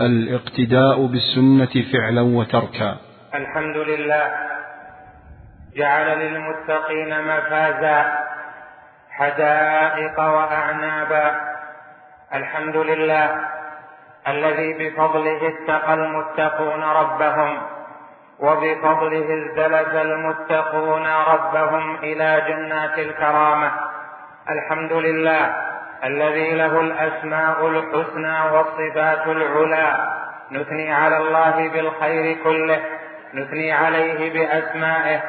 الاقتداء بالسنة فعلا وتركا. الحمد لله. جعل للمتقين مفازا حدائق وأعنابا. الحمد لله الذي بفضله اتقى المتقون ربهم وبفضله ازدلف المتقون ربهم إلى جنات الكرامة. الحمد لله الذي له الأسماء الحسنى والصفات العلى. نثني على الله بالخير كله. نثني عليه بأسمائه.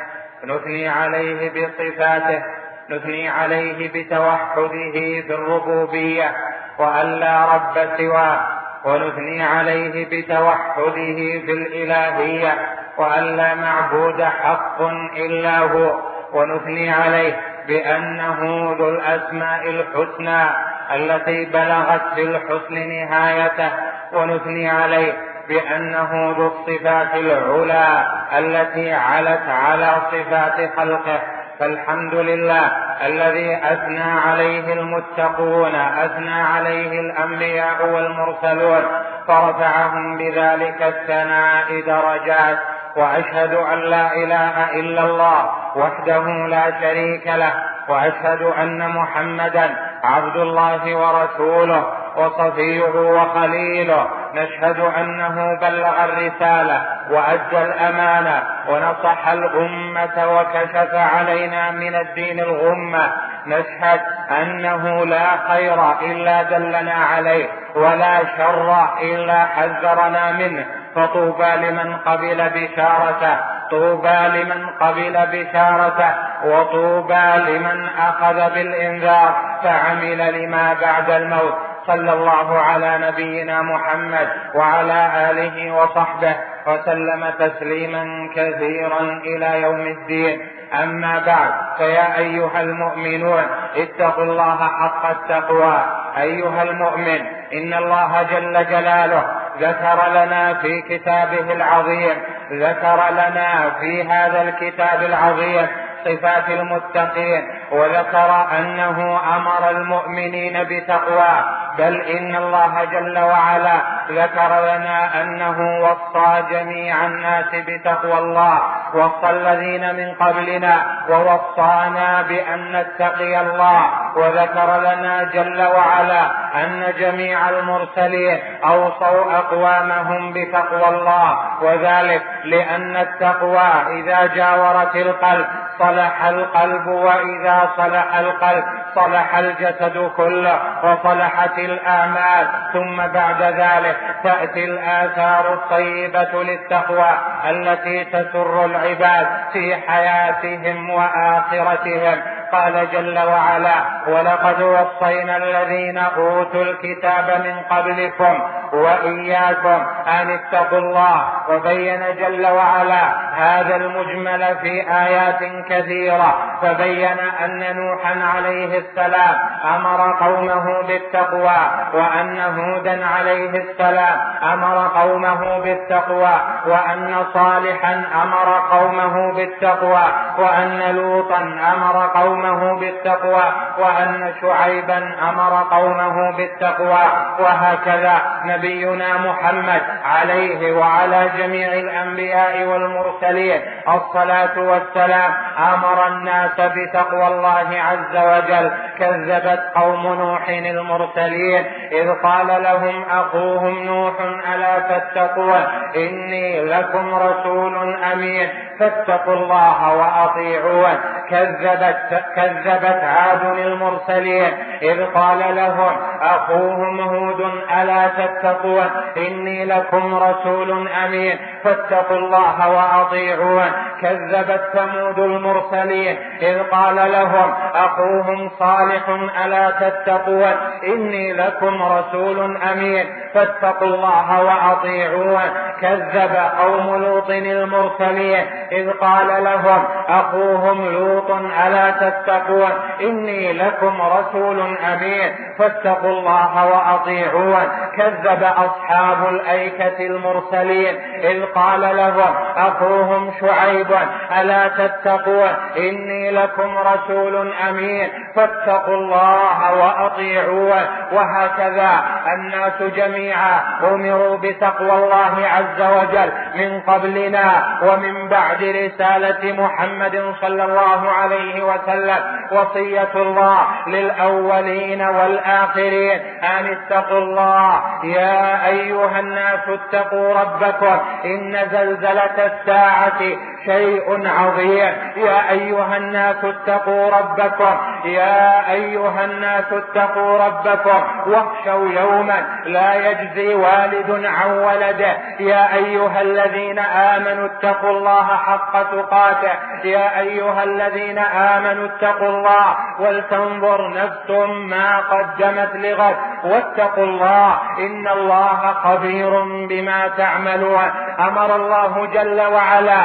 نثني عليه بصفاته. نثني عليه بتوحده في الربوبية. وأن لا رب سواه. ونثني عليه بتوحده في الإلهية. وأن لا معبود حق إلا هو. ونثني عليه بأنه ذو الأسماء الحسنى التي بلغت في الحسن نهايته ونثني عليه بأنه ذو الصفات العلى التي علت على صفات خلقه. فالحمد لله الذي أثنى عليه المتقون أثنى عليه الأنبياء والمرسلون فرفعهم بذلك الثناء درجات وأشهد أن لا إله إلا الله وحده لا شريك له وأشهد أن محمدا عبد الله ورسوله وصفيه وخليله. نشهد أنه بلغ الرسالة وأدى الأمانة ونصح الأمة وكشف علينا من الدين الغمة. نشهد أنه لا خير إلا دلنا عليه ولا شر إلا حذرنا منه. فطوبى لمن قبل بشارته. طوبى لمن قبل بشارته وطوبى لمن أخذ بالإنذار فعمل لما بعد الموت. صلى الله على نبينا محمد وعلى آله وصحبه وسلم تسليما كثيرا إلى يوم الدين. أما بعد فيا أيها المؤمنون اتقوا الله حق التقوى. أيها المؤمن إن الله جل جلاله ذكر لنا في كتابه العظيم ذكر لنا في هذا الكتاب العظيم صفات المتقين وذكر أنه أمر المؤمنين بتقوى بل إن الله جل وعلا ذكر لنا أنه وصى جميع الناس بتقوى الله وصى الذين من قبلنا ووصانا بأن نتقي الله وذكر لنا جل وعلا أن جميع المرسلين أوصوا أقوامهم بتقوى الله وذلك لأن التقوى إذا جاورت القلب صلح القلب وإذا صلح القلب صلح الجسد كله وصلحت الأعمال. ثم بعد ذلك تأتي الآثار الطيبة للتقوى التي تسر العباد في حياتهم وآخرتهم. قال جل وعلا ولقد وصينا الذين أوتوا الكتاب من قبلكم وإياكم أن اتقوا الله وبين جل وعلا هذا المجمل في آيات كثيرة. فبين أن نوحا عليه السلام أمر قومه بالتقوى وأن هودا عليه السلام أمر قومه بالتقوى وأن صالحا أمر قومه بالتقوى وأن لوطا أمر قومه بالتقوى وأن شعيبا أمر قومه بالتقوى وهكذا نبينا محمد عليه وعلى جميع الأنبياء والمرسلين. الصلاة والسلام أمر الناس بتقوى الله عز وجل. كذبت قوم نوح المرسلين. إذ قال لهم أخوهم نوح ألا تتقون؟ إني لكم رسول أمين. فاتقوا الله وأطيعون. كذبت كذبت عاد المرسلين. إذ قال لهم أخوهم هود ألا تتقون؟ إني لكم رسول أمين. فاتقوا الله وأطيعون. كذبت ثمود المرسلين. إذ قال لهم أخوهم صالح ألا تتقون؟ إني لكم رسول أمين. فاتقوا الله وأطيعون. كذب قوم لوط المرسلين إذ قال لهم أخوهم لوط ألا تتقون إني لكم رسول أمين فاتقوا الله وأطيعون كذب أصحاب الأيكة المرسلين إذ قال لهم أخوهم شعيب ألا تتقون إني لكم رسول أمين فاتقوا الله وأطيعون وهكذا الناس جميعا أمروا بتقوى الله عز وجل من قبلنا ومن بعد رسالة محمد صلى الله عليه وسلم. وصية الله للأولين والآخرين. أن اتقوا الله. يا أيها الناس اتقوا ربكم. إن زلزلة الساعة شيء عظيم. يا أيها الناس اتقوا ربكم. يا أيها الناس اتقوا ربكم. واخشوا يوما لا يجزي والد عن ولده. يا أيها الذين آمنوا اتقوا الله حق تقاته. يا أيها الذين آمنوا اتقوا الله ولتنظر نفس ما قدمت لغد. واتقوا الله إن الله خبير بما تعملون. أمر الله جل وعلا.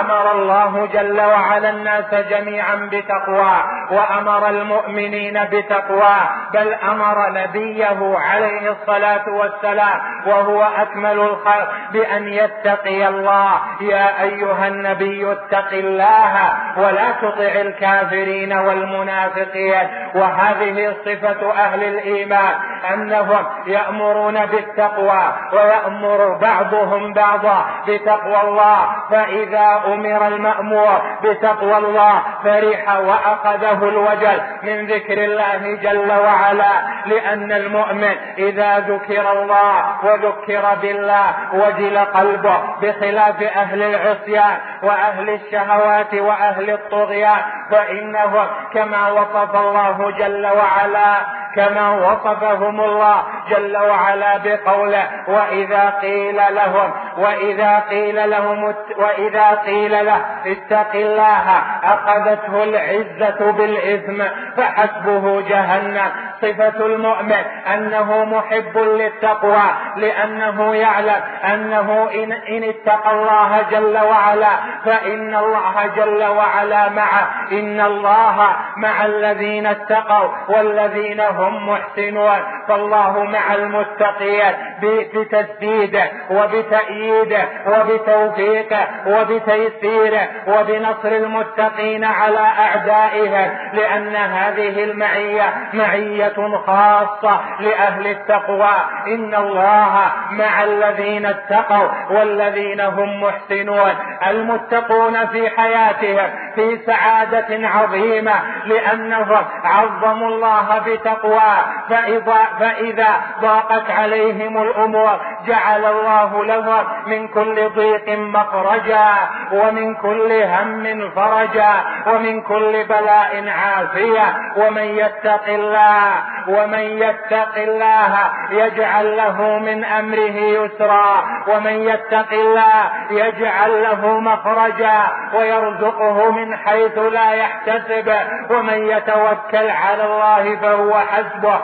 أمر الله جل وعلا الناس جميعا بتقوى. وأمر المؤمنين بتقوى. بل أمر نبيه عليه الصلاة والسلام. وهو أكمل الخلق. بأن يتقي الله. يا أيها النبي اتق الله ولا تطع الكافرين والمنافقين. وهذه صفة أهل الإيمان. أنهم يأمرون بالتقوى ويأمر بعضهم بعضا بتقوى الله. فإذا أمر المأمور بتقوى الله فرح وأخذه الوجل من ذكر الله جل وعلا. لأن المؤمن إذا ذكر الله وذكر بالله وجل قلبه بخلاف أهل العصيان وأهل الشهوات وأهل الطغيان. فإنه كما وصف الله جل وعلا كما وصفهم الله جل وعلا بقوله وإذا قيل لهم وإذا قيل لهم وإذا قيل له اتق الله أخذته العزة بالإثم فحسبه جهنم. صفة المؤمن أنه محب للتقوى لأنه يعلم أنه إن, إن اتقى الله جل وعلا فإن الله جل وعلا معه. إن الله مع الذين اتقوا والذين هم محسنون. فالله مع المتقين بتسديده وبتأييده وبتوفيقه وبتيسيره وبنصر المتقين على أعدائهم لأن هذه المعية معية خاصة لأهل التقوى. إن الله مع الذين اتقوا والذين هم محسنون. المتقون في حياتهم في سعادة عظيمة لأنهم عظموا الله بتقوى فإذا, فإذا ضاقت عليهم الأمور جعل الله لهم من كل ضيق مخرجا ومن كل هم فرجا ومن كل بلاء عافية. ومن يتق الله ومن يتق الله يجعل له من أمره يسرا. ومن يتق الله يجعل له مخرجا ويرزقه من حيث لا يحتسب. ومن يتوكل على الله فهو حسبه.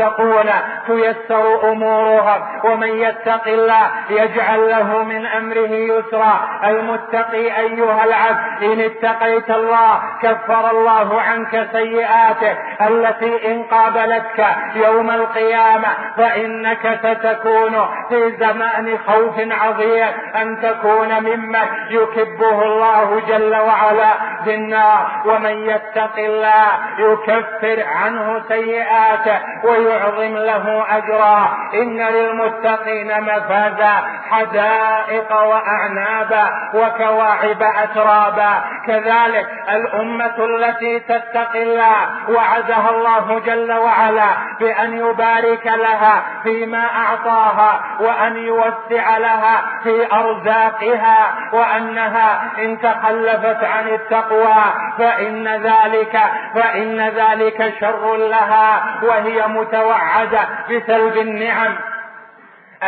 المتقون تيسر امورهم ومن يتق الله يجعل له من أمره يسرا. المتقي أيها العبد إن اتقيت الله كفر الله عنك سيئاته التي إن قابلتك يوم القيامة فإنك ستكون في زمان خوف عظيم. أن تكون ممن يكبه الله جل وعلا في النار ومن يتق الله يكفر عنه سيئاته ويعظم له أجرا. إن للمتقين مفازا حدائق واعنابا وكواعب اترابا كذلك الأمة التي تتقي الله وعدها الله جل وعلا بأن يبارك لها فيما أعطاها وأن يوسع لها في أرزاقها. وأنها إن تخلفت عن التقوى فإن ذلك فإن ذلك شر لها وهي متوعده بسلب النعم.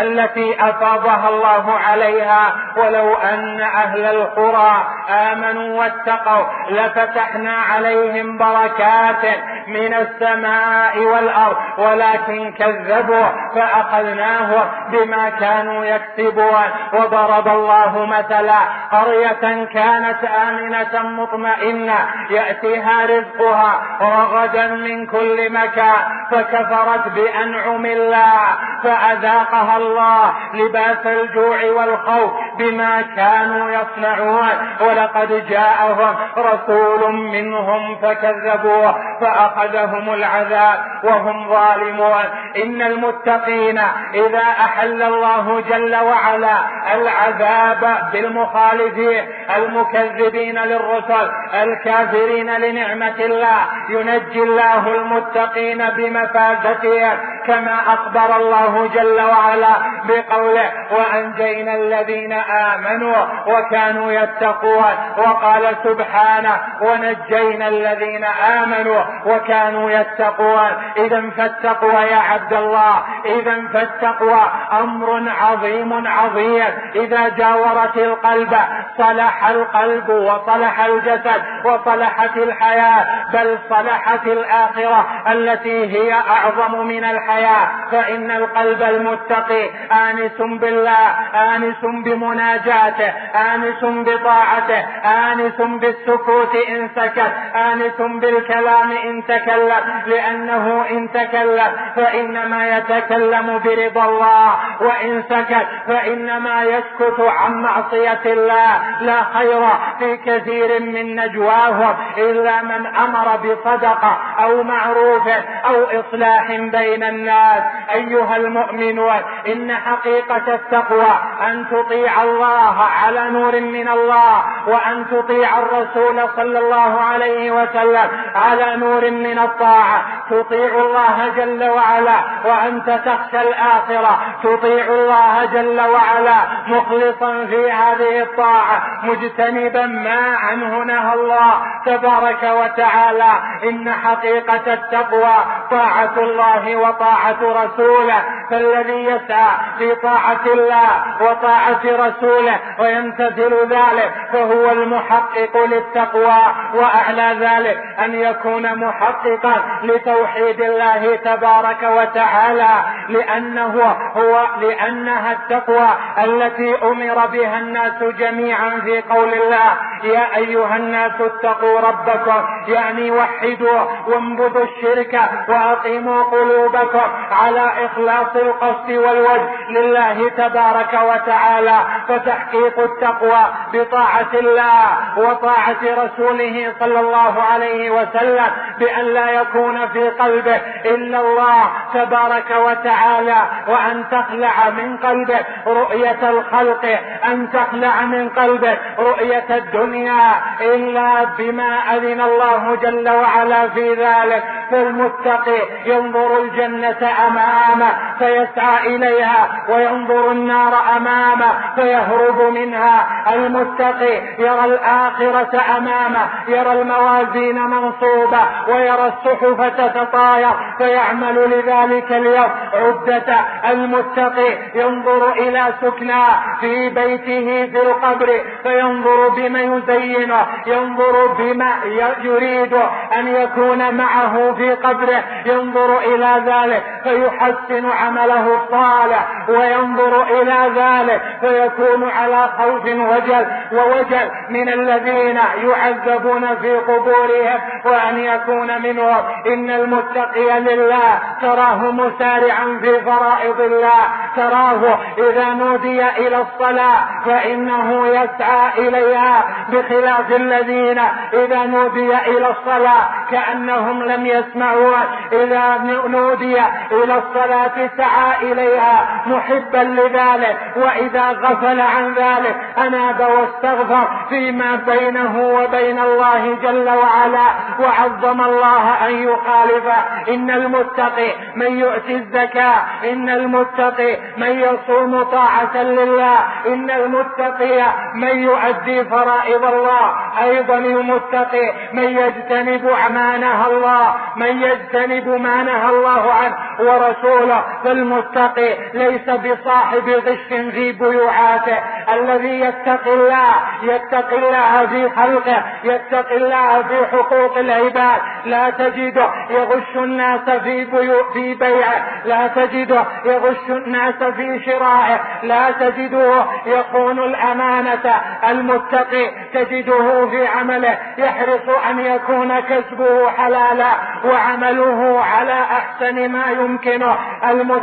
التي أفاضها الله عليها ولو أن أهل القرى آمنوا واتقوا لفتحنا عليهم بركات من السماء والأرض ولكن كذبوا فاخذناهم بما كانوا يكسبون. وضرب الله مثلا قرية كانت آمنة مطمئنة يأتيها رزقها رغدا من كل مكان فكفرت بأنعم الله فأذاقها الله لباس الجوع والخوف بما كانوا يصنعون. ولقد جاءهم رسول منهم فكذبوه فأخذهم العذاب وهم ظالمون. إن المتقين إذا أحل الله جل وعلا العذاب بالمخالفين المكذبين للرسل الكافرين لنعمة الله ينجي الله المتقين بمفازتهم كما أخبر الله جل وعلا. بقوله وأنجينا الذين آمنوا وكانوا يتقون وقال سبحانه ونجينا الذين آمنوا وكانوا يتقون. إذا فالتقوى يا عبد الله. إذا فالتقوى أمر عظيم عظيم. إذا جاورت القلب صلح القلب وصلح الجسد وصلحت الحياة بل صلحت الآخرة التي هي أعظم من الحياة. فإن القلب المتقي آنس بالله آنس بمناجاته آنس بطاعته آنس بالسكوت إن سكت آنس بالكلام إن تكلم لأنه إن تكلم فإنما يتكلم برضا الله وإن سكت فإنما يسكت عن معصية الله. لا خير في كثير من نجواهم إلا من أمر بصدقة أو معروف أو إصلاح بين الناس. أيها المؤمنون إن حقيقة التقوى أن تطيع الله على نور من الله وأن تطيع الرسول صلى الله عليه وسلم على نور من الطاعة. تطيع الله جل وعلا وأنت تخشى الآخرة. تطيع الله جل وعلا مخلصا في هذه الطاعة. مجتنبا ما عنه نهى الله تبارك وتعالى. إن حقيقة التقوى طاعة الله وطاعة رسوله. فالذي يسعى في طاعة الله وطاعة رسوله ويمتثل ذلك فهو المحقق للتقوى وأعلى ذلك أن يكون محققا لتوحيد الله تبارك وتعالى لأنه هو لأنها التقوى التي أمر بها الناس جميعا في قول الله يا أيها الناس اتقوا ربكم يعني وحدوا وانبذوا الشرك وأقيموا قلوبكم على إخلاص القصد والوجه لله تبارك وتعالى فتحقيق التقوى بطاعة الله وطاعة رسوله صلى الله عليه وسلم بأن لا يكون في قلبه إلا الله تبارك وتعالى وأن تخلع من قلبه رؤية الخلق أن تخلع من قلبه رؤية الدنيا. إلا بما أذن الله جل وعلا في ذلك فالمتقي ينظر الجنة أمامه فيسعى إليها وينظر النار أمامه فيهرب منها. المتقي يرى الآخرة أمامه يرى الموازين منصوبة ويرى الصحف تتطاير فيعمل لذلك اليوم. عدة المتقي ينظر إلى سكنى في بيته في القبر فينظر بما يزينه ينظر بما يريد أن يكون معه في قبره ينظر إلى ذلك فيحسن عمله الصالح وينظر إلى ذلك فيكون على خوف وجل ووجل من الذين يعذبون في قبورهم وأن يكون منهم. إن المتقي لله تراه مسارعا في فرائض الله تراه إذا نودي إلى الصلاة فإنه يسعى إليها بخلاف الذين إذا نودي إلى الصلاة كأنهم لم يسمعوا إذا نودي إلى الصلاة سعى إليها محبا لذلك وإذا غفل عن ذلك أناب واستغفر فيما بينه وبين الله جل وعلا وعظم الله أن يخالف. إن المتقي من يؤتي الزكاة إن المتقي من يصوم طاعة لله إن المتقي من يؤدي فرائض الله. أيضا المتقي من يجتنب ما نهى الله من يجتنب ما نهى الله عنه ورسوله. فالمتقي ليس بصاحب غش في بيوعاته الذي يتقي الله يتقي الله في خلقه يتقي الله في حقوق العباد. لا تجده يغش الناس في بيو في بيعه. لا تجده يغش الناس في شرائه. لا تجده يخون الأمانة. المتقي تجده في عمله. يحرص أن يكون كسبه حلالا وعمله على أحسن ما يمكنه. المتقي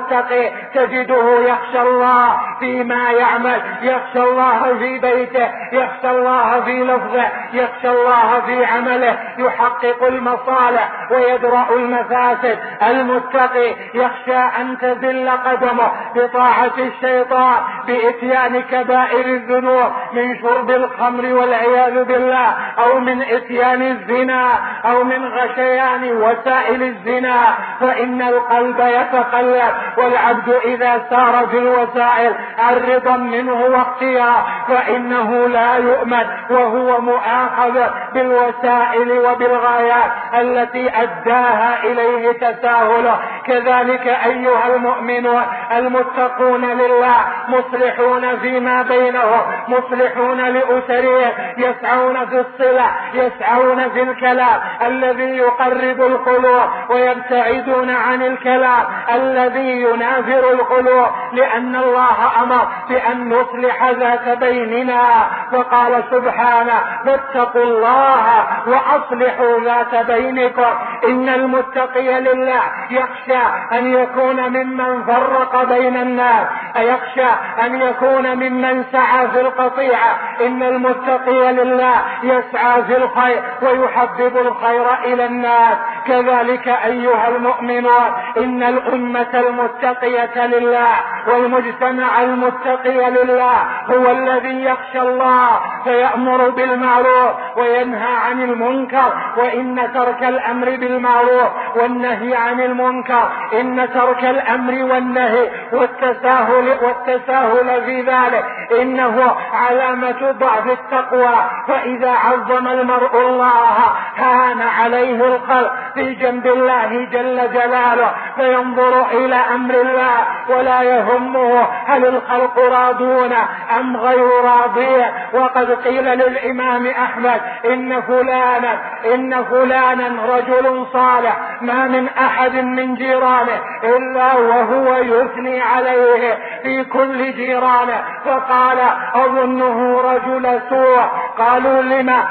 تجده يخشى الله فيما يعمل يخشى الله في بيته يخشى الله في لفظه يخشى الله في عمله يحقق المصالح ويدرأ المفاسد. المتقي يخشى أن تزل قدمه بطاعة الشيطان بإتيان كبائر الذنوب من شرب الخمر والعياذ بالله أو من إتيان الزنا أو من غشيان وسائل الزنا. فإن القلب يتقلب والعبد إذا سار في الوسائل عن منه واختيار فإنه لا يؤمن وهو مؤاخذ بالوسائل وبالغايات التي أداها إليه تساهله. كذلك أيها المؤمنون المتقون لله مصلحون فيما بينهم مصلحون لأسرهم يسعون في الصلة يسعون في الكلام الذي يقرب القلوب ويبتعدون عن الكلام الذي ينافر القلوب لأن الله أمر بأن نصلح ذات بيننا فقال سبحانه فاتقوا الله وأصلحوا ذات بينكم. إن المتقي لله يخشى أن يكون ممن فرق بين الناس أيخشى أن يكون ممن سعى في القطيعة إن المتقي لله يسعى في الخير ويحبب الخير إلى الناس. كذلك أيها المؤمنون إن الأمة المتقية لله والمجتمع المتقي لله هو الذي يخشى الله فيأمر بالمعروف وينهى عن المنكر وإن ترك الأمر بالمعروف والنهي عن المنكر إن ترك الأمر والنهي والتساهل والتساهل في ذلك إنه علامة ضعف التقوى فإذا عظم المرء الله هان عليه الخلق في جنب الله جل جلاله فينظر إلى أمر الله ولا يهمه هل الخلق راضون أم غير راضين. وقد قيل للإمام أحمد إن فلانا إن فلانا رجل صالح ما من أحد من جيرانه إلا وهو يثني عليه في كل جيرانه. فقال أظنه رجل سوء. قالوا لما؟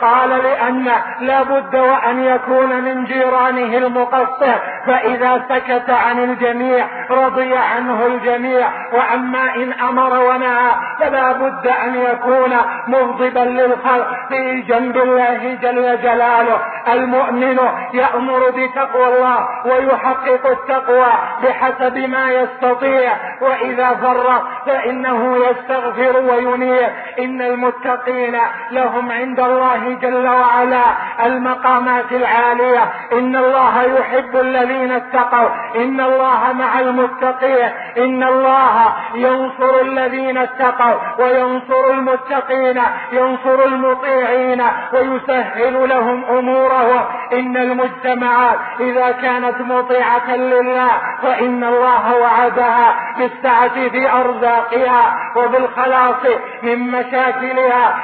قال لأن لابد وأن يكون من جيرانه المقصر. فإذا سكت عن الجميع رضي عنه الجميع وأما إن أمر ونهى فلا بد أن يكون مغضبا للخلق في جنب الله جل جلاله. المؤمن يأمر بتقوى الله ويحقق التقوى بحسب ما يستطيع وإذا فر فإنه يستغفر وينير. إن المتقين لهم عند الله جل وعلا المقامات العالية. إن الله يحب الذين اتقوا. إن الله مع المتقين. إن الله ينصر الذين اتقوا وينصر المتقين ينصر المطيعين ويسهل لهم أمورهم. إن المجتمعات إذا كانت مطيعة لله فإن الله وعدها بالسعة في أرزاقها وبالخلاص من مشاكلها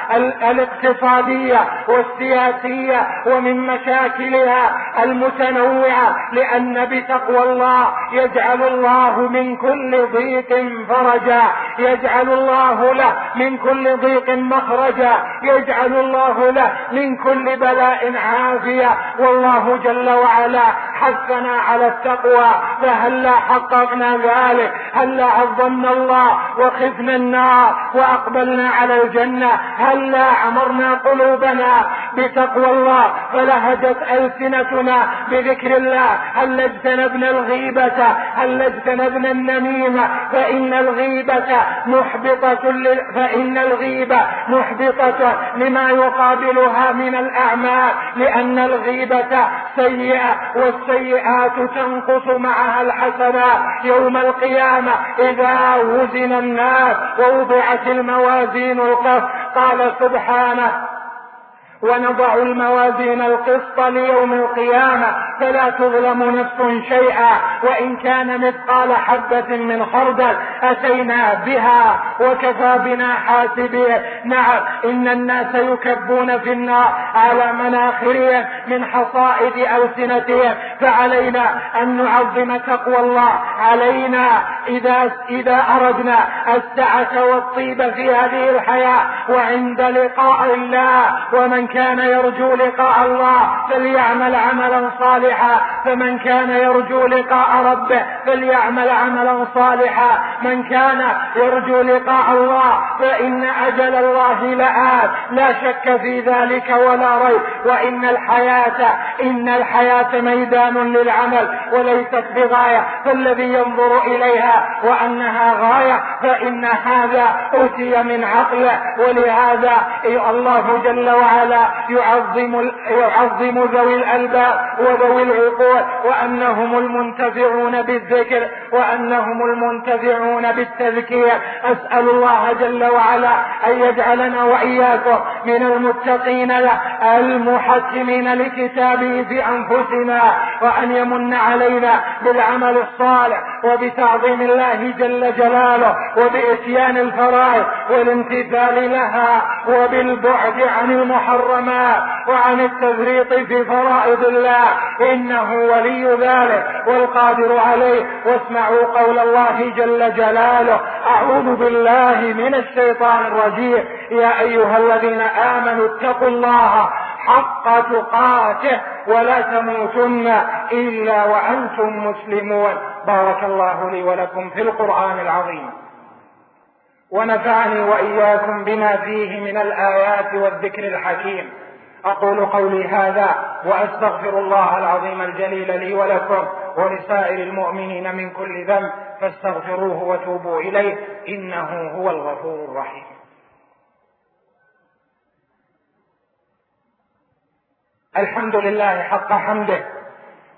الاقتصادية والسياسية ومن مشاكلها المتنوعة. لأن بتقوى الله يجعل الله من كل ضيق فرجا يجعل الله له من كل ضيق مخرجا يجعل الله له من كل بلاء عافية والله جل وعلا حثنا على التقوى فهلا حققنا ذلك؟ هلا عظمنا الله؟ وخفنا النار وأقبلنا على الجنة. هلا عمرنا قلوبنا بتقوى الله؟ فلهجت ألسنتنا بذكر الله. هل اجتنبنا الغيبة؟ هل اجتنبنا النميمة فإن الغيبة محبطة فإن الغيبة محبطة لما يقابلها من الأعمال لأن الغيبة سيئة والسيئات تنقص معها الحسنات. يوم القيامة إذا وزن الناس ووضعت الموازين القف قال سبحانه ونضع الموازين القسط ليوم القيامة. فلا تظلم نفس شيئا وإن كان مثقال حبة من خردل أتينا بها وكفى بنا حاسبين. نعم إن الناس يكبون في النار على مناخرهم من حصائد ألسنتهم فعلينا أن نعظم تقوى الله. علينا إذا إذا أردنا السعة والطيب في هذه الحياة وعند لقاء الله ومن كان يرجو لقاء الله فليعمل عملا صالحا. فمن كان يرجو لقاء ربه فليعمل عملا صالحا. من كان يرجو لقاء الله فإن أجل الله لآت لا شك في ذلك ولا ريب. وإن الحياة إن الحياة ميدان للعمل وليست بغاية. فالذي ينظر إليها وأنها غاية فإن هذا أوتي من عقله. ولهذا الله جل وعلا يعظم يعظم ذوي الألباب وذوي العقول وأنهم المنتفعون بالذكر وأنهم المنتفعون بالتذكير. أسأل الله جل وعلا أن يجعلنا وإياكم من المتقين المحكمين لكتابه في أنفسنا وأن يمن علينا بالعمل الصالح وبتعظيم الله جل جلاله وبإتيان الفرائض والامتثال لها وبالبعد عن المحرمات وعن التفريط في فرائض الله. إنه ولي ذلك والقادر عليه. واسمعوا قول الله جل جلاله أعوذ بالله من الشيطان الرجيم. يا أيها الذين آمنوا اتقوا الله حق تقاته ولا تموتن إلا وأنتم مسلمون. بارك الله لي ولكم في القرآن العظيم. ونفعني وإياكم بما فيه من الآيات والذكر الحكيم. أقول قولي هذا وأستغفر الله العظيم الجليل لي ولكم ولسائر المؤمنين من كل ذنب فاستغفروه وتوبوا إليه إنه هو الغفور الرحيم. الحمد لله حق حمده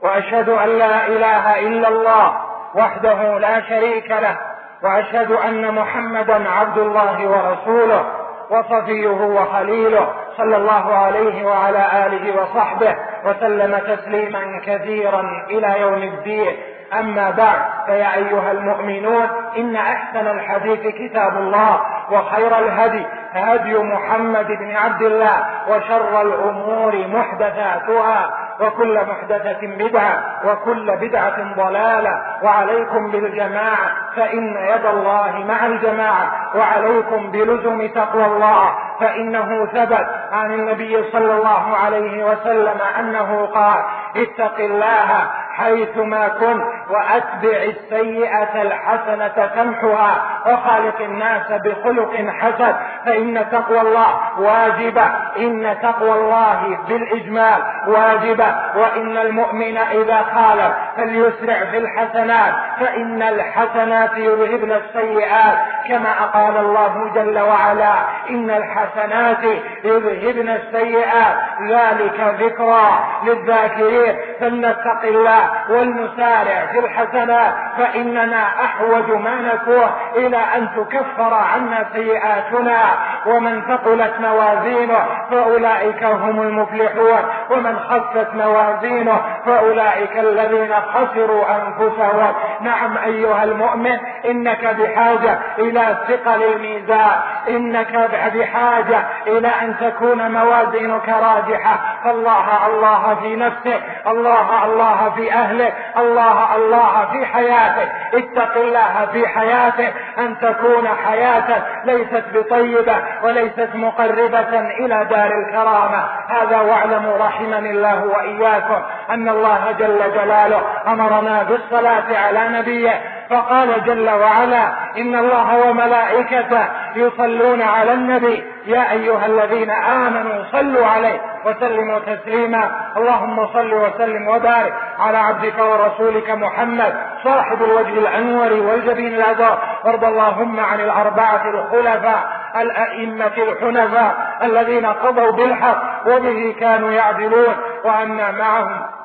وأشهد أن لا إله إلا الله وحده لا شريك له وأشهد أن محمدا عبد الله ورسوله وصفيه وخليله صلى الله عليه وعلى آله وصحبه وسلم تسليما كثيرا إلى يوم الدين. أما بعد فيا أيها المؤمنون إن أحسن الحديث كتاب الله وخير الهدي هدي محمد بن عبد الله وشر الأمور محدثاتها. وكل محدثة بدعة وكل بدعة ضلالة. وعليكم بالجماعة فإن يد الله مع الجماعة. وعليكم بلزم تقوى الله فإنه ثبت عن النبي صلى الله عليه وسلم أنه قال اتق الله حيثما كنت وأتبع السيئة الحسنة تمحها وخالق الناس بخلق حسن فإن تقوى الله واجبة إن تقوى الله بالإجمال واجبة وإن المؤمن إذا خالف فليسرع في الحسنات فإن الحسنات يذهبن السيئات كما قال الله جل وعلا إن الحسنات يذهبن السيئات. ذلك ذكرى للذاكرين فلنتق الله ولنسارع في الحسنات فإننا أحوج ما نكون إلى أن تكفر عنا سيئاتنا. ومن ثقلت موازينه فأولئك هم المفلحون. ومن خفت موازينه فأولئك الذين خسروا أنفسهم. نعم أيها المؤمن إنك بحاجة إلى ثقل الميزان إنك بحاجة إلى أن تكون موازينك راجحة. فالله الله في نفسك الله الله في أهلك الله الله في حياتك. اتق الله في حياتك. أن تكون حياة ليست بطيبة وليست مقربة إلى دار الكرامة. هذا واعلموا رحمني الله وإياكم أن الله جل جلاله أمرنا بالصلاة على نبيه. فقال جل وعلا إن الله وملائكته يصلون على النبي. يا أيها الذين آمنوا صلوا عليه وسلموا تسليما. اللهم صل وسلم وبارك على عبدك ورسولك محمد صاحب الوجه الأنور والجبين الأزهر. وارض اللهم عن الأربعة الخلفاء الأئمة الحنفاء الذين قضوا بالحق وبه كانوا يعدلون. وأنا معهم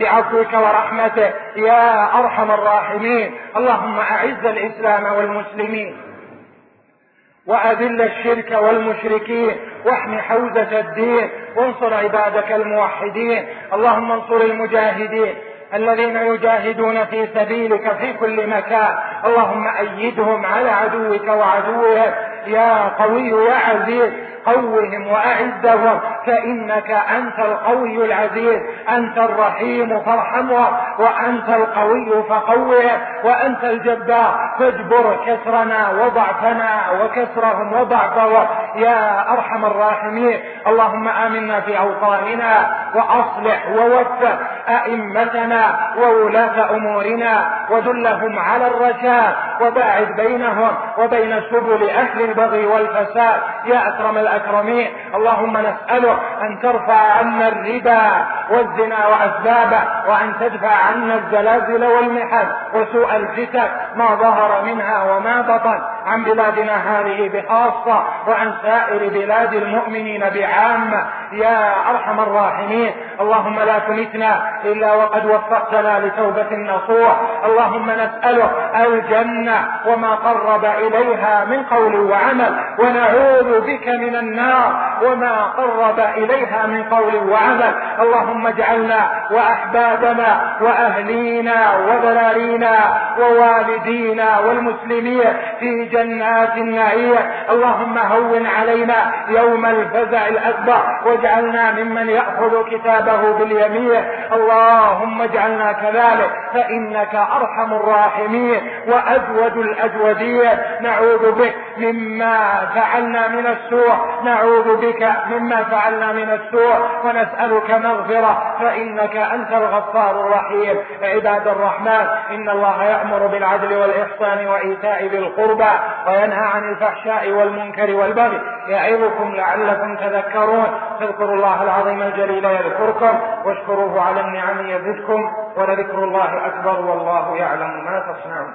بعفوك ورحمتك يا أرحم الراحمين. اللهم أعز الإسلام والمسلمين وأذل الشرك والمشركين واحم حوزة الدين وانصر عبادك الموحدين. اللهم انصر المجاهدين الذين يجاهدون في سبيلك في كل مكان. اللهم أيدهم على عدوك وعدوهم يا قوي يا عزيز قوهم وأعزهم فإنك أنت القوي العزيز أنت الرحيم فارحمهم وأنت القوي فقوهم وأنت الجبار فاجبر كسرنا وضعفنا وكسرهم وضعفهم يا أرحم الراحمين اللهم آمنا في أوطاننا وأصلح ووفق أئمتنا وولاة أمورنا ودلهم على الرشاد وباعد بينهم وبين سبل أهل البغي والفساد. يا أكرم الأكرمين اللهم نسألك أن ترفع عنا الربا والزنا وأسبابه وأن تدفع عنا الزلازل والمحن وسوء الفتن ما ظهر منها وما بطن عن بلادنا هذه بخاصة وعن سائر بلاد المؤمنين بعامة. يا أرحم الراحمين. اللهم لا تمتنا إلا وقد وفقتنا لتوبة نصوح. اللهم نسألك الجنة وما قرب إليها من قول وعمل. ونعوذ بك من النار وما قرب إليها من قول وعمل. اللهم اجعلنا وأحبابنا وأهلينا وذرارينا ووالدينا والمسلمين في جنات النعيم. اللهم هون علينا يوم الفزع الأكبر واجعلنا ممن يأخذ كتابه باليمين. اللهم اجعلنا كذلك فإنك أرحم الراحمين وأجود الأجودين نعوذ بك مما فعلنا من السوء. نعوذ بك مما فعلنا من السوء ونسألك مغفرة فإنك أنت الغفار الرحيم. عباد الرحمن إن الله يأمر بالعدل والإحسان وإيتاء ذي القربى وينهى عن الفحشاء والمنكر والبغي يعظكم لعلكم تذكرون. فاذكروا الله العظيم الجليل يذكركم واشكروه على النعم يزدكم ولذكر الله أكبر والله يعلم ما تصنعون.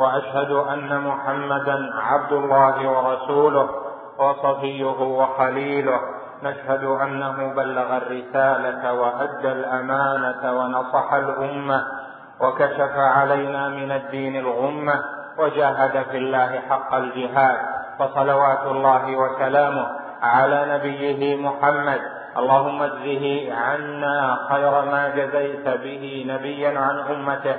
وأشهد أن محمدا عبد الله ورسوله وصفيه وخليله. نشهد انه بلغ الرسالة وأدى الأمانة ونصح الأمة وكشف علينا من الدين الغمة وجاهد في الله حق الجهاد. فصلوات الله وسلامه على نبيه محمد. اللهم اجزه عنا خير ما جزيت به نبيا عن أمته.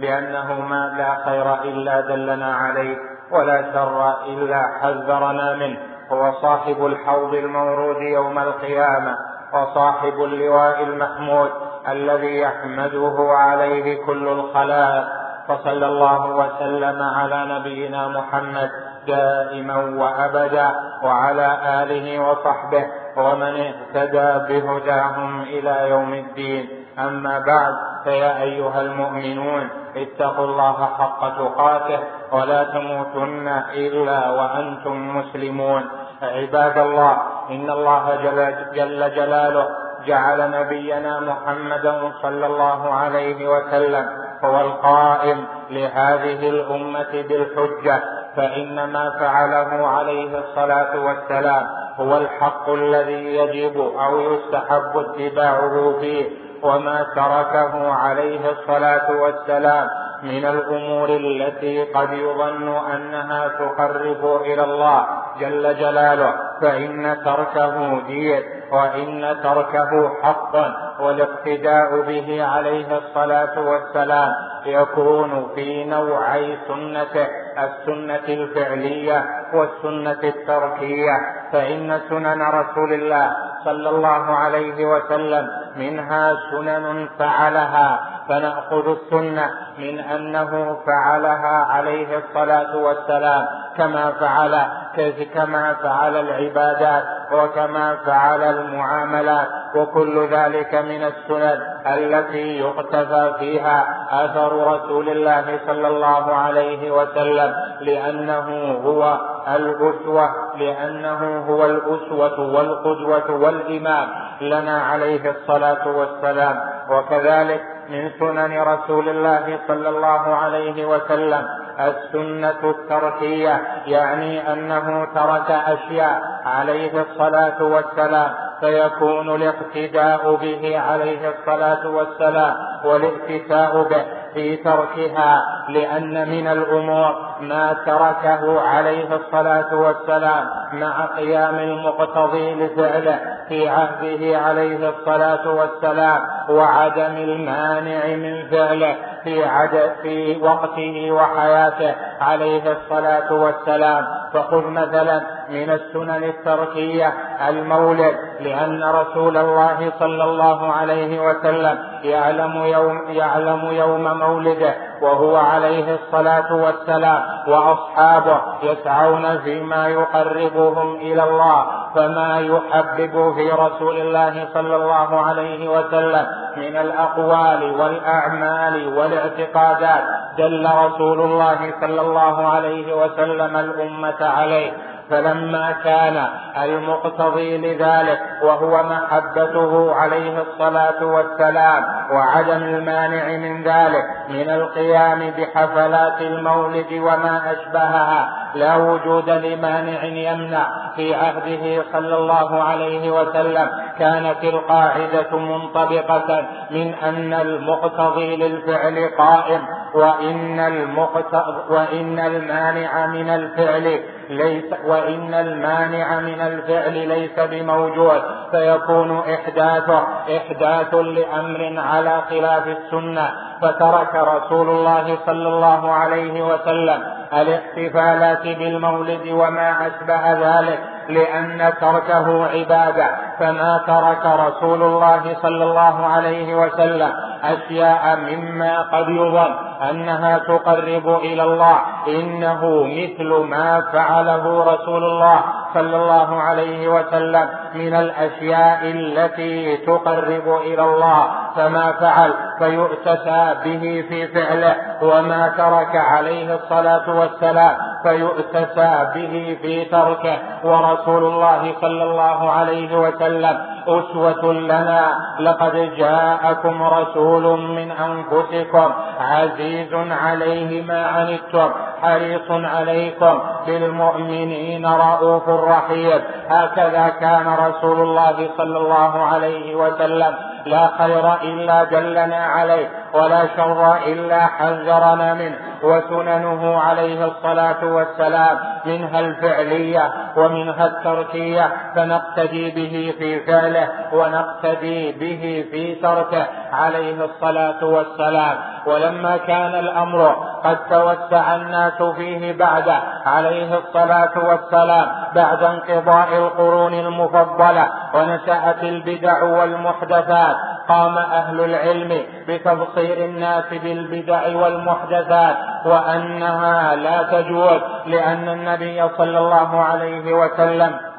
لأنه ما لا خير إلا دلنا عليه ولا شر إلا حذرنا منه. هو صاحب الحوض المورود يوم القيامة وصاحب اللواء المحمود الذي يحمده عليه كل الخلائق. فصلى الله وسلم على نبينا محمد دائما وأبدا وعلى آله وصحبه ومن اهتدى بهداهم إلى يوم الدين. أما بعد فيا أيها المؤمنون اتقوا الله حق تقاته ولا تموتن إلا وأنتم مسلمون. عباد الله إن الله جل, جل جلاله جعل نبينا محمدا صلى الله عليه وسلم هو القائم لهذه الأمة بالحجة فإن ما فعله عليه الصلاة والسلام هو الحق الذي يجب أو يستحب اتباعه فيه. وما تركه عليه الصلاة والسلام من الأمور التي قد يظن أنها تقرب إلى الله جل جلاله. فإن تركه دين وإن تركه حق والاقتداء به عليه الصلاة والسلام يكون في نوعي سنته السنة الفعلية والسنة التركية. فإن سنن رسول الله صلى الله عليه وسلم منها سنن فعلها فنأخذ السنة من أنه فعلها عليه الصلاة والسلام كما فعل كما فعل العبادات وكما فعل المعاملات وكل ذلك من السنن التي يقتفى فيها أثر رسول الله صلى الله عليه وسلم لأنه هو الاسوه لأنه هو الأسوة والقدوة والإمام. لنا عليه الصلاة والسلام. وكذلك من سنن رسول الله صلى الله عليه وسلم السنة التركية. يعني أنه ترك أشياء عليه الصلاة والسلام. فيكون الاقتداء به عليه الصلاة والسلام. والائتساء به في تركها لأن من الأمور ما تركه عليه الصلاة والسلام مع قيام المقتضي لفعله في عهده عليه الصلاة والسلام وعدم المانع من فعله في عدد في وقته وحياته عليه الصلاة والسلام. فخذ مثلا من السنن التركية المولد لأن رسول الله صلى الله عليه وسلم يعلم يوم يعلم يوم مولده وهو عليه الصلاة والسلام وأصحابه يسعون فيما يقربهم إلى الله فما يحبب في رسول الله صلى الله عليه وسلم من الأقوال والأعمال والاعتقادات دل رسول الله صلى الله عليه وسلم الأمة عليه. فلما كان المقتضي لذلك وهو محبته عليه الصلاة والسلام وعدم المانع من ذلك من القيام بحفلات المولد وما أشبهها لا وجود لمانع يمنع في عهده صلى الله عليه وسلم. كانت القاعدة منطبقة من أن المقتضي للفعل قائم وإن, وإن المانع من الفعل ليس وإن المانع من الفعل ليس بموجود. فيكون إحداثه إحداث لأمر على خلاف السنة. فترك رسول الله صلى الله عليه وسلم الاحتفالات بالمولد وما أشبه ذلك لأن تركه عبادة. فما ترك رسول الله صلى الله عليه وسلم أشياء مما قد يظن. أنها تقرب إلى الله. إنه مثل ما فعله رسول الله صلى الله عليه وسلم من الأشياء التي تقرب إلى الله. فما فعل فيؤتسى به في فعله. وما ترك عليه الصلاة والسلام فيؤتسى به في تركه. ورسول الله صلى الله عليه وسلم أسوة لنا لقد جاءكم رسول من أنفسكم عزيز عليه ما عنتم حريص عليكم بالمؤمنين رؤوف رحيم. هكذا كان رسول الله صلى الله عليه وسلم. لا خير إلا دلنا عليه ولا شر إلا حذرنا منه. وسننه عليه الصلاة والسلام منها الفعلية ومنها التركية فنقتدي به في فعله ونقتدي به في تركه عليه الصلاة والسلام. ولما كان الأمر قد توسع الناس فيه بعد عليه الصلاة والسلام بعد انقضاء القرون المفضلة ونشأت البدع والمحدثات قام أهل العلم بتبصير الناس بالبدع والمحدثات وأنها لا تجوز لأن النبي صلى الله عليه وسلم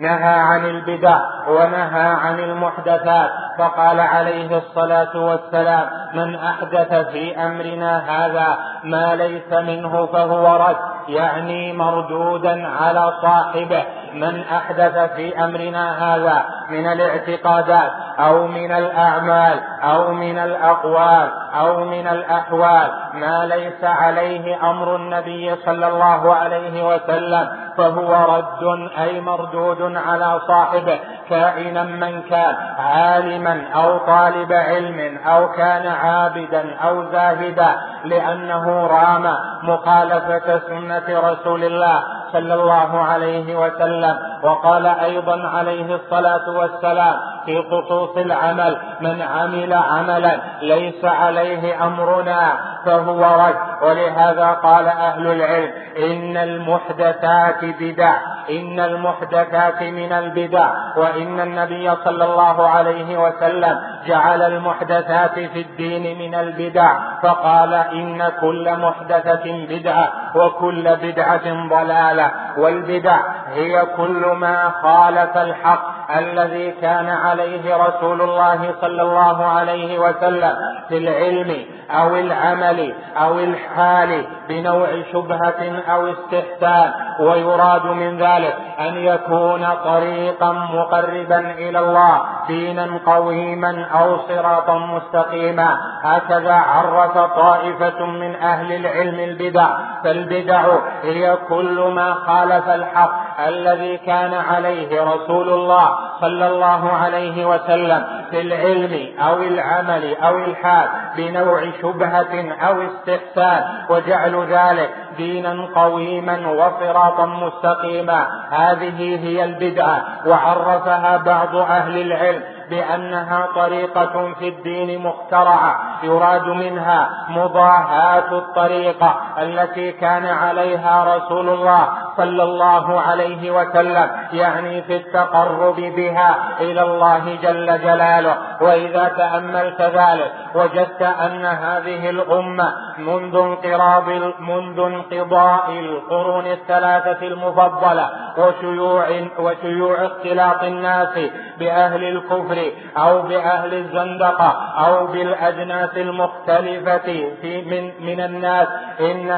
نهى عن البدع ونهى عن المحدثات فقال عليه الصلاة والسلام من أحدث في أمرنا هذا ما ليس منه فهو رد يعني مردودا على صاحبه من أحدث في أمرنا هذا من الاعتقادات أو من الأعمال أو من الأقوال أو من الأحوال ما ليس عليه أمر النبي صلى الله عليه وسلم فهو رد أي مردود على صاحبه كائنا من كان عالما أو طالب علم أو كان عابدا أو زاهدا لأنه رام مخالفة سنة رسول الله صلى الله عليه وسلم. وقال أيضا عليه الصلاة والسلام في خصوص العمل. من عمل عملا ليس عليه أمرنا فهو رد. ولهذا قال أهل العلم إن المحدثات بدع. إن المحدثات من البدع. وإن النبي صلى الله عليه وسلم جعل المحدثات في الدين من البدع. فقال إن كل محدثة بدعة وكل بدعة ضلالة. والبدع هي كل ما خالف الحق. الذي كان عليه رسول الله صلى الله عليه وسلم في العلم أو العمل أو الحال بنوع شبهة أو استحسان ويراد من ذلك أن يكون طريقا مقربا إلى الله دينا قويما أو صراطا مستقيما. هكذا عرف طائفة من أهل العلم البدع فالبدع هي كل ما خالف الحق الذي كان عليه رسول الله صلى الله عليه وسلم في العلم أو العمل أو الحال بنوع شبهة أو استحسان وجعل ذلك دينا قويما وصراطا مستقيما. هذه هي البدعة وعرفها بعض أهل العلم. بأنها طريقة في الدين مخترعة يراد منها مضاهاة الطريقة التي كان عليها رسول الله صلى الله عليه وسلم يعني في التقرب بها إلى الله جل جلاله. وإذا تأملت ذلك وجدت أن هذه الأمة منذ انقراض منذ انقضاء القرون الثلاثة المفضلة وشيوع وشيوع اختلاط الناس بأهل الكفر أو بأهل الزندقة أو بالأجناس المختلفة في من من الناس. إن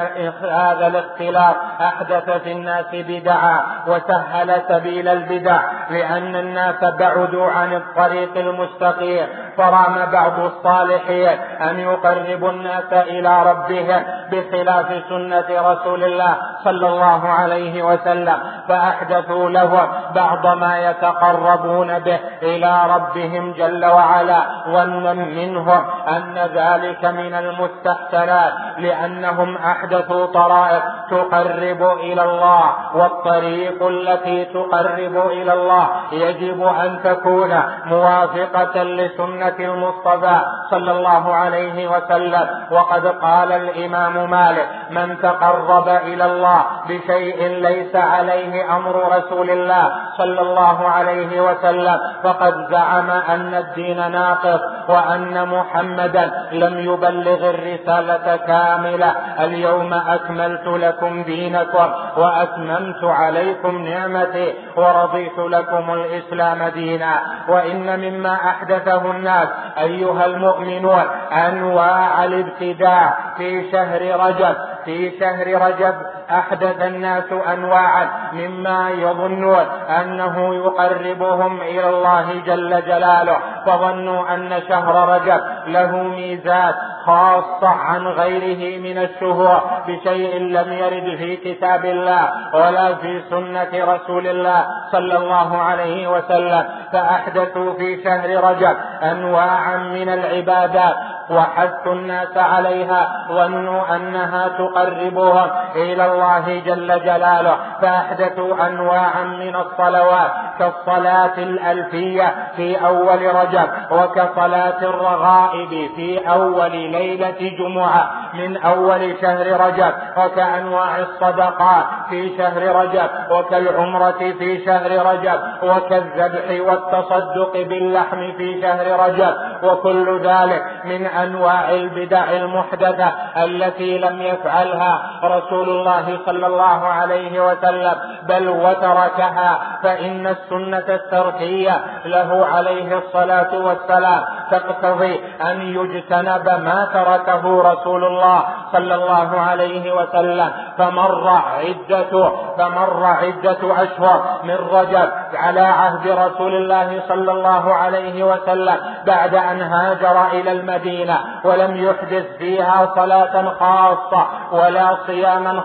هذا الاختلاط أحدث في الناس بدعا وسهل سبيل البدع لأن الناس بعدوا عن الطريق المستقيم. فرام بعض الصالحين أن يقربوا الناس إلى ربهم بخلاف سنة رسول الله صلى الله عليه وسلم. فأحدثوا لهم بعض ما يتقربون به إلى ربهم جل وعلا ظنا منهم أن ذلك من المستحسنات لأنهم أحدثوا طرائق تقرب إلى الله والطريق التي تقرب إلى الله يجب أن تكون موافقة لسنة المصطفى صلى الله عليه وسلم. وقد قال الإمام مالك من تقرب إلى الله بشيء ليس عليه أمر رسول الله صلى الله عليه وسلم فقد زعم أن الدين ناقص وأن محمدا لم يبلغ الرسالة كاملة. اليوم أكملت لكم دينكم وأتممت عليكم نعمتي ورضيت لكم الإسلام دينا. وإن مما أحدثه الناس أيها المؤمنون أنواع الابتداع في شهر رجب في شهر رجب أحدث الناس انواعا مما يظنون أنه يقربهم إلى الله جل جلاله فظنوا أن شهر رجب له ميزات خاصة عن غيره من الشهور بشيء لم يرد في كتاب الله ولا في سنة رسول الله صلى الله عليه وسلم. فأحدثوا في شهر رجب انواعا من العبادات وحثوا الناس عليها ظنوا أنها تقربهم إلى الله جل جلاله فأحدثوا انواعا من الصلوات كالصلاة الألفية في أول رجب وكصلاة الرغائب في أول ليلة جمعة من أول شهر رجب وكأنواع الصدقات في شهر رجب وكالعمرة في شهر رجب وكالذبح والتصدق باللحم في شهر رجب وكل ذلك من أنواع البدع المحدثة التي لم يفعلها رسول الله صلى الله عليه وسلم بل وتركها فإن السنة التركية له عليه الصلاة والسلام. تقتضي أن يجتنب ما تركه رسول الله صلى الله عليه وسلم. فمر عدة فمر عدة أشهر من رجب على عهد رسول الله صلى الله عليه وسلم بعد أن هاجر إلى المدينة ولم يحدث فيها صلاة خاصة ولا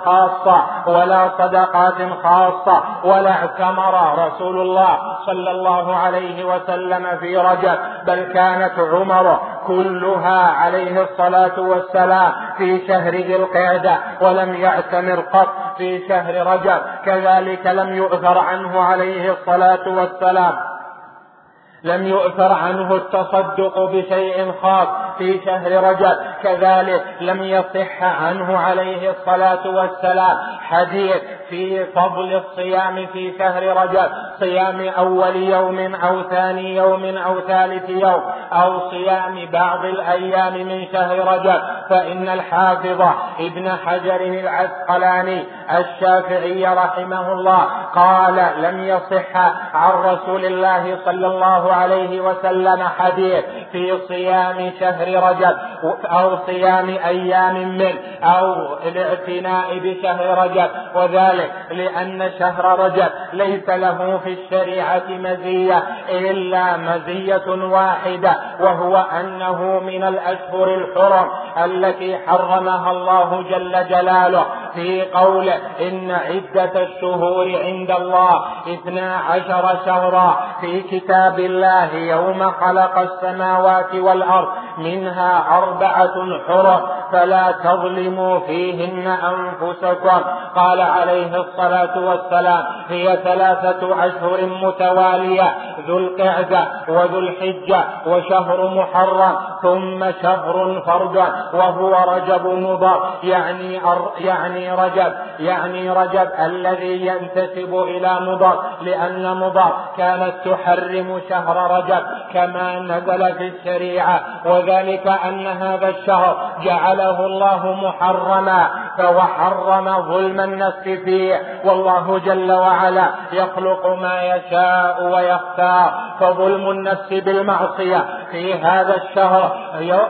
خاصة ولا صدقات خاصة ولا اعتمر رسول الله صلى الله عليه وسلم في رجب بل كانت عمر كلها عليه الصلاة والسلام في شهر ذي القعدة ولم يعتمر قط في شهر رجب كذلك لم يؤثر عنه عليه الصلاة والسلام. لم يؤثر عنه التصدق بشيء خاص في شهر رجب. كذلك لم يصح عنه عليه الصلاة والسلام حديث في فضل الصيام في شهر رجب. صيام أول يوم أو ثاني يوم أو ثالث يوم أو صيام بعض الأيام من شهر رجب. فإن الحافظ ابن حجر العسقلاني الشافعي رحمه الله قال لم يصح عن رسول الله صلى الله عليه وسلم حديث في صيام شهر رجب أو صيام أيام منه أو الاعتناء بشهر رجب. وذلك لأن شهر رجب ليس له في الشريعة مزية إلا مزية واحدة وهو أنه من الأشهر الحرم التي حرمها الله جل جلاله. في قوله إن عدة الشهور عند الله اثنا عشر شهرا في كتاب الله يوم خلق السماوات والأرض منها أربعة حرم فلا تظلموا فيهن أنفسكم. قال عليه الصلاة والسلام هي ثلاثة أشهر متوالية ذو القعدة وذو الحجة وشهر محرم ثم شهر فرد وهو رجب مضر يعني يعني رجب يعني رجب الذي ينتسب إلى مضر لأن مضر كانت تحرم شهر رجب كما نزل في الشريعة وذلك أن هذا الشهر جعله الله محرما فهو حرم ظلم النفس فيه. والله جل وعلا يخلق ما يشاء ويختار فظلم النفس بالمعصية في هذا الشهر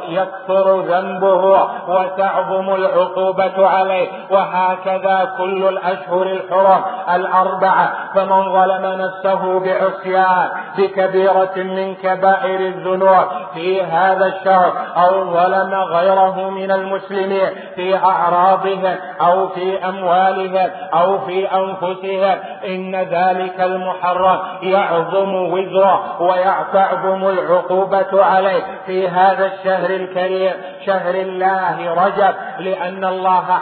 يكثر ذنبه وتعظم العقوبة عليه وهكذا كل الأشهر الحرم الأربعة فمن ظلم نفسه بعصيان بكبيرة من كبائر الذنوب. في هذا الشهر أو ظلم غيره من المسلمين في أعراضهم أو في أموالهم أو في أنفسهم إن ذلك المحرم يعظم وزره ويعتعظم العقوبة عليه. في هذا الشهر الكريم شهر الله رجب لأن الله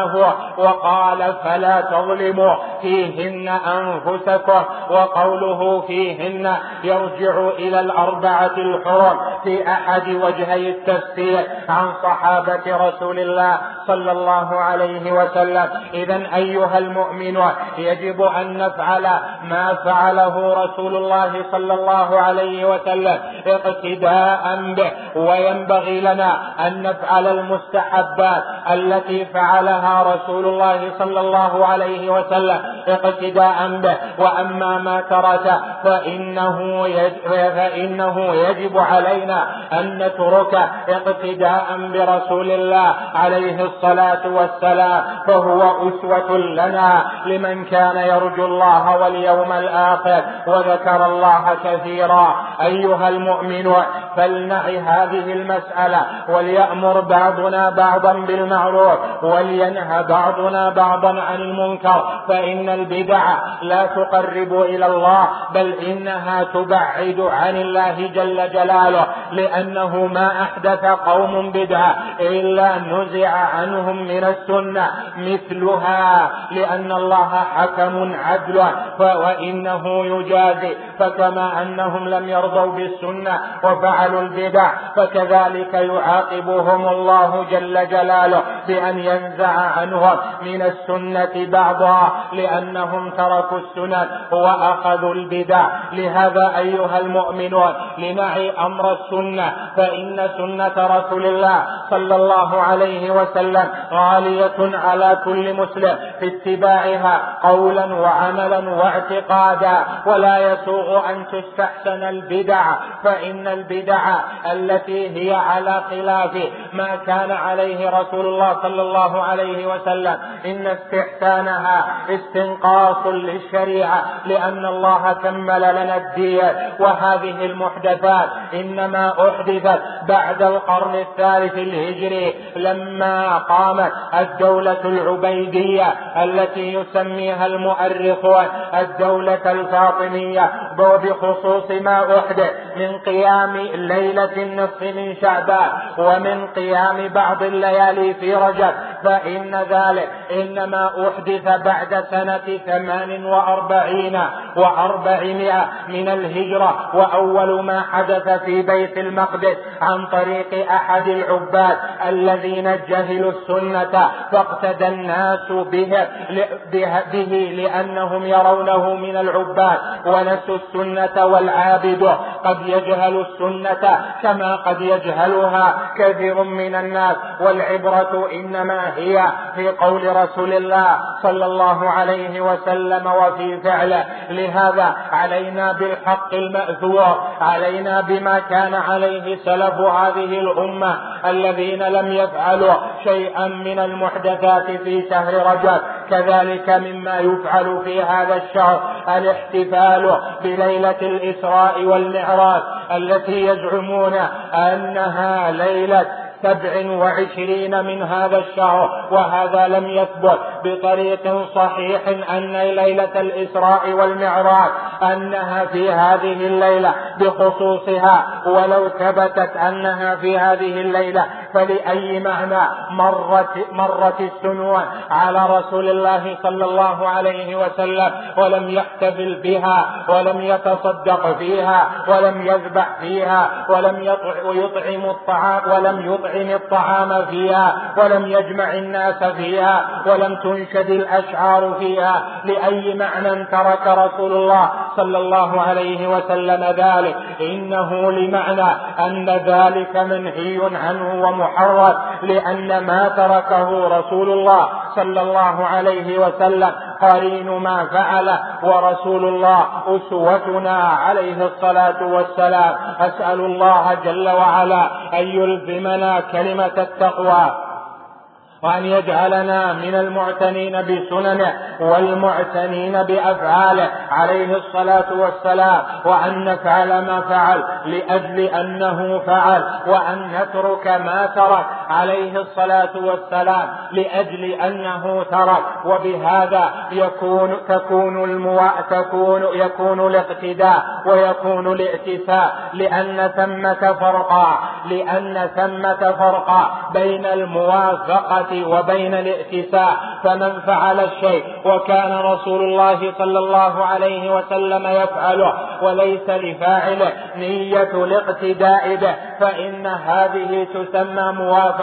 حرمه وقال فلا تظلموا فيهن أنفسكم وقوله فيهن يرجع إلى الأربعة الحرم في أحد وجهي التفسير عن صحابة رسول الله صلى الله عليه وسلم. إذا أيها المؤمنون يجب أن نفعل ما فعله رسول الله صلى الله عليه وسلم اقتداء به وينبغي لنا أن نفعل المستحبات التي فعلها رسول الله صلى الله عليه وسلم اقتداء به وأما ما ترك فإنه فإنه يجب علينا أن نترك اقتداء برسول الله عليه الصلاة والسلام. فهو أسوة لنا لمن كان يرجو الله واليوم الآخر وذكر الله كثيرا. أيها المؤمنون فلنعي هذه المسألة وليأمر بعضنا بعضا بالمعروف ولينهى بعضنا بعضا عن المنكر فإن البدع لا تقرب إلى الله بل إنها تبعد عن الله جل جلاله لأنه ما أحدث قوم بدعة إلا نزع عنهم من السنة مثلها لأن الله حكم عدل وإنه يجازي فكما أنهم لم يرضوا بالسنة وفعلوا البدع فكذلك يعاقبهم الله جل جلاله بأن ينزع عنهم من السنة بعضها لأنهم تركوا السنن وأخذوا البدع. لهذا أيها المؤمنون لنعي أمر السنة فإن سنة رسول الله صلى الله عليه وسلم غالية على كل مسلم في اتباعها قولا وعملا واعتقادا. ولا يسوغ أن تستحسن البدع فإن البدع التي هي على خلاف ما كان عليه رسول الله صلى الله عليه وسلم. إن استحسانها استنقاص للشريعة لأن الله كمل لنا الدين وهذه المحدثات إنما أحدثت بعد القرن الثالث الهجري لما قامت الدولة العبيدية التي يسميها المؤرخون الدولة الفاطمية. وبخصوص ما أحدث من قيام ليلة النصف من شعبان ومن قيام بعض الليالي في رجب فإن ذلك إنما أحدث بعد سنة ثمان وأربعين وأربعمائة من الهجرة وأول ما حدث في بيت المقدس عن طريق أحد العباد الذين جهلوا السنة فاقتدى الناس به, به لأنهم يرونه من العباد ونسوا السنة والعابد. قد يجهل السنة كما قد يجهلها كثير من الناس والعبرة إنما هي في قول رسول الله صلى الله عليه وسلم وفي فعله. لهذا علينا بالحق المأثور علينا بما كان عليه سلف هذه الأمة الذين لم يفعلوا شيئا من المحدثات في شهر رجب. كذلك مما يفعل في هذا الشهر الاحتفال بليلة الإسراء والمعراج التي يزعمون أنها ليلة سبع وعشرين من هذا الشهر وهذا لم يثبت بطريق صحيح أن ليلة الإسراء والمعراج أنها في هذه الليلة بخصوصها ولو ثبتت أنها في هذه الليلة فلأي معنى مرت مرت السنون على رسول الله صلى الله عليه وسلم ولم يحتفل بها ولم يتصدق فيها ولم يذبح فيها ولم يطعم الطعام ولم يطعم الطعام فيها ولم يجمع الناس فيها ولم تنشد الأشعار فيها لأي معنى ترك رسول الله صلى الله عليه وسلم ذلك إنه لمعنى أن ذلك منهي عنه ومحرم لأن ما تركه رسول الله صلى الله عليه وسلم. قرين ما فعل ورسول الله أسوتنا عليه الصلاة والسلام. أسأل الله جل وعلا أن يلزمنا كلمة التقوى. وأن يجعلنا من المعتنين بسننه والمعتنين بأفعاله عليه الصلاة والسلام وأن نفعل ما فعل لأجل أنه فعل وأن نترك ما ترك. عليه الصلاة والسلام لأجل أنه ترك. وبهذا يكون تكون الموا تكون يكون الاقتداء ويكون الائتساء لأن ثمة فرقا لأن ثمة فرقا بين الموافقة وبين الائتساء فمن فعل الشيء وكان رسول الله صلى الله عليه وسلم يفعله وليس لفاعله نية الاقتداء به فإن هذه تسمى موافقة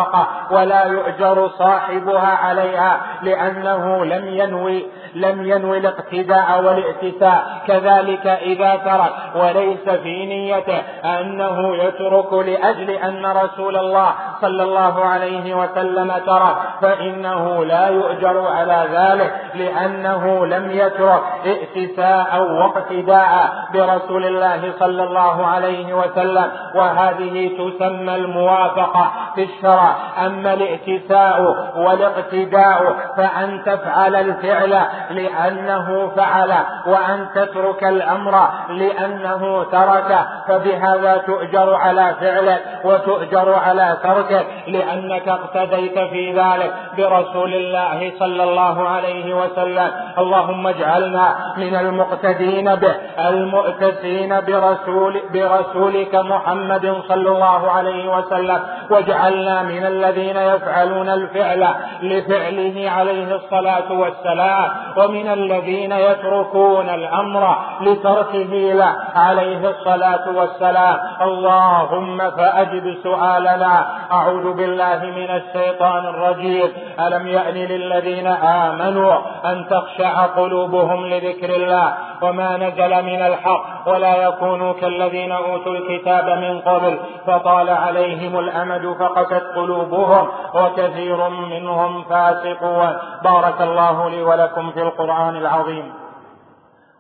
ولا يؤجر صاحبها عليها لأنه لم ينوي لم ينوي الاقتداء والائتساء كذلك إذا ترك وليس في نيته أنه يترك لأجل أن رسول الله صلى الله عليه وسلم ترك فإنه لا يؤجر على ذلك لأنه لم يترك ائتساء واقتداء برسول الله صلى الله عليه وسلم. وهذه تسمى الموافقة في الشرع. أما الائتساء والاقتداء فأن تفعل الفعل لأنه فعل وأن تترك الأمر لأنه ترك فبهذا تؤجر على فعلك وتؤجر على تركك لأنك اقتديت في ذلك برسول الله صلى الله عليه وسلم. اللهم اجعلنا من المقتدين به المؤتسين برسول برسولك محمد صلى الله عليه وسلم. واجعلنا من الذين يفعلون الفعل لفعله عليه الصلاة والسلام ومن الذين يتركون الأمر لتركه له عليه الصلاة والسلام. اللهم فأجب سؤالنا. أعوذ بالله من الشيطان الرجيم. ألم يأن للذين آمنوا أن تخشع قلوبهم لذكر الله وما نزل من الحق ولا يكونوا كالذين أوتوا الكتاب من قبل فطال عليهم الأمد فقست قلوبهم وكثير منهم فاسقون. بارك الله لي ولكم في القرآن العظيم.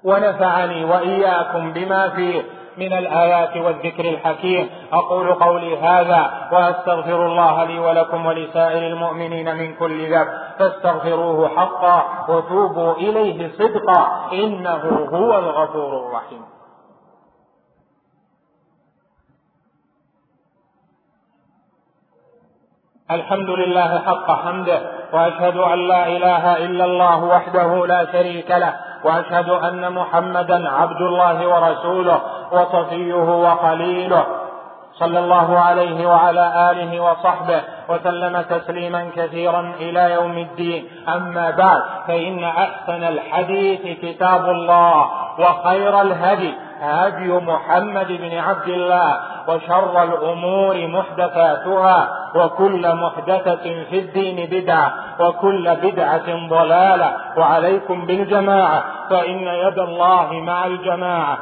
ونفعني وإياكم بما فيه من الآيات والذكر الحكيم. أقول قولي هذا وأستغفر الله لي ولكم ولسائر المؤمنين من كل ذنب. فاستغفروه حقا وتوبوا إليه صدقا. إنه هو الغفور الرحيم. الحمد لله حق حمده وأشهد أن لا إله إلا الله وحده لا شريك له وأشهد أن محمدا عبد الله ورسوله وصفيه وخليله. صلى الله عليه وعلى آله وصحبه وسلم تسليما كثيرا إلى يوم الدين. أما بعد فإن أحسن الحديث كتاب الله وخير الهدي هدي محمد بن عبد الله وشر الأمور محدثاتها وكل محدثة في الدين بدعة وكل بدعة ضلالة. وعليكم بالجماعة فإن يد الله مع الجماعة.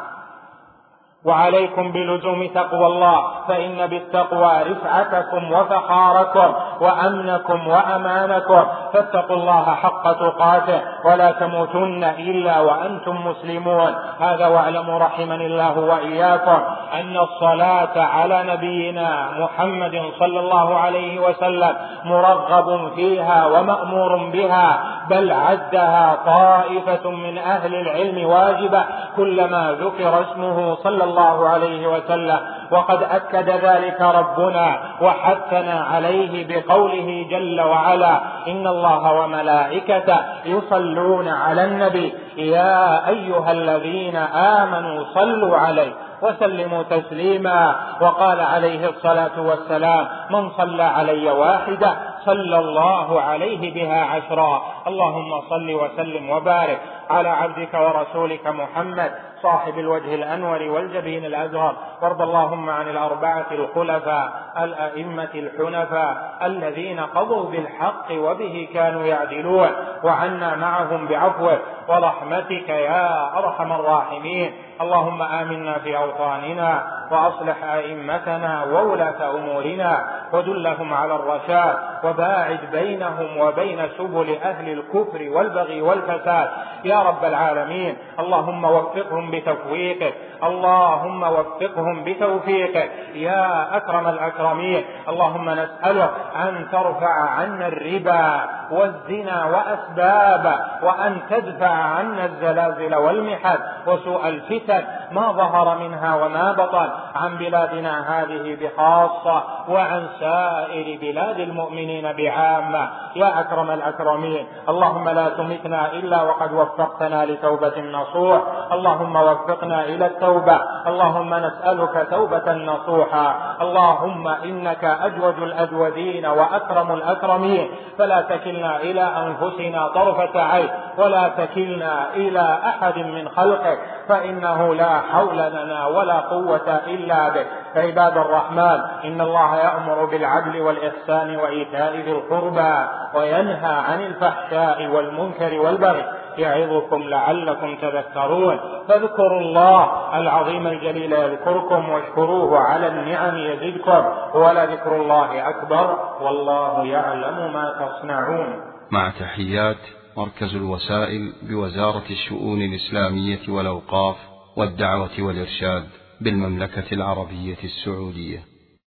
وعليكم بلزوم تقوى الله فإن بالتقوى رفعتكم وفخاركم وأمنكم وأمانكم فاتقوا الله حق تقاته ولا تموتن إلا وأنتم مسلمون. هذا واعلموا رحمني الله وإياكم أن الصلاة على نبينا محمد صلى الله عليه وسلم مرغب فيها ومأمور بها بل عدها طائفة من أهل العلم واجبة كلما ذكر اسمه صلى الله عليه وسلم وقد أكد ذلك ربنا وحثنا عليه بقوله جل وعلا إن الله وملائكته يصلون على النبي. يا أيها الذين آمنوا صلوا عليه. وسلموا تسليما وقال عليه الصلاة والسلام من صلى علي واحدة صلى الله عليه بها عشرا. اللهم صل وسلم وبارك على عبدك ورسولك محمد صاحب الوجه الأنور والجبين الأزهر. وارض اللهم عن الأربعة الخلفاء الأئمة الحنفاء الذين قضوا بالحق وبه كانوا يعدلون. وعنا معهم بعفوك ورحمتك يا أرحم الراحمين. اللهم آمنا في اوطاننا وأصلح أئمتنا وولاة أمورنا ودلهم على الرشاد وباعد بينهم وبين سبل أهل الكفر والبغي والفساد. يا رب العالمين اللهم وفقهم بتفويقك اللهم وفقهم بتوفيقك. يا أكرم الأكرمين اللهم نسألك أن ترفع عنا الربا والزنا واسبابه وأن تدفع عنا الزلازل والمحن وسوء الفتن ما ظهر منها وما بطن. عن بلادنا هذه بخاصة وعن سائر بلاد المؤمنين بعامة. يا أكرم الأكرمين اللهم لا تمتنا إلا وقد وفقتنا لتوبة نصوح اللهم وفقنا إلى التوبة. اللهم نسألك توبة نصوحا. اللهم إنك أجود الأجودين وأكرم الأكرمين. فلا تكلنا إلى أنفسنا طرفة عين ولا تكلنا إلى أحد من خلقك. فإنه لا حول لنا ولا قوة إلا بك عباد الرحمن إن الله يأمر بالعدل والإحسان وإيتاء ذي القربى وينهى عن الفحشاء والمنكر والبغي يعظكم لعلكم تذكرون. فاذكروا الله العظيم الجليل يذكركم واشكروه على النعم يزدكم. ولذكر الله أكبر والله يعلم ما تصنعون. مع تحيات مركز الوسائل بوزارة الشؤون الإسلامية والأوقاف والدعوة والإرشاد. بالمملكة العربية السعودية.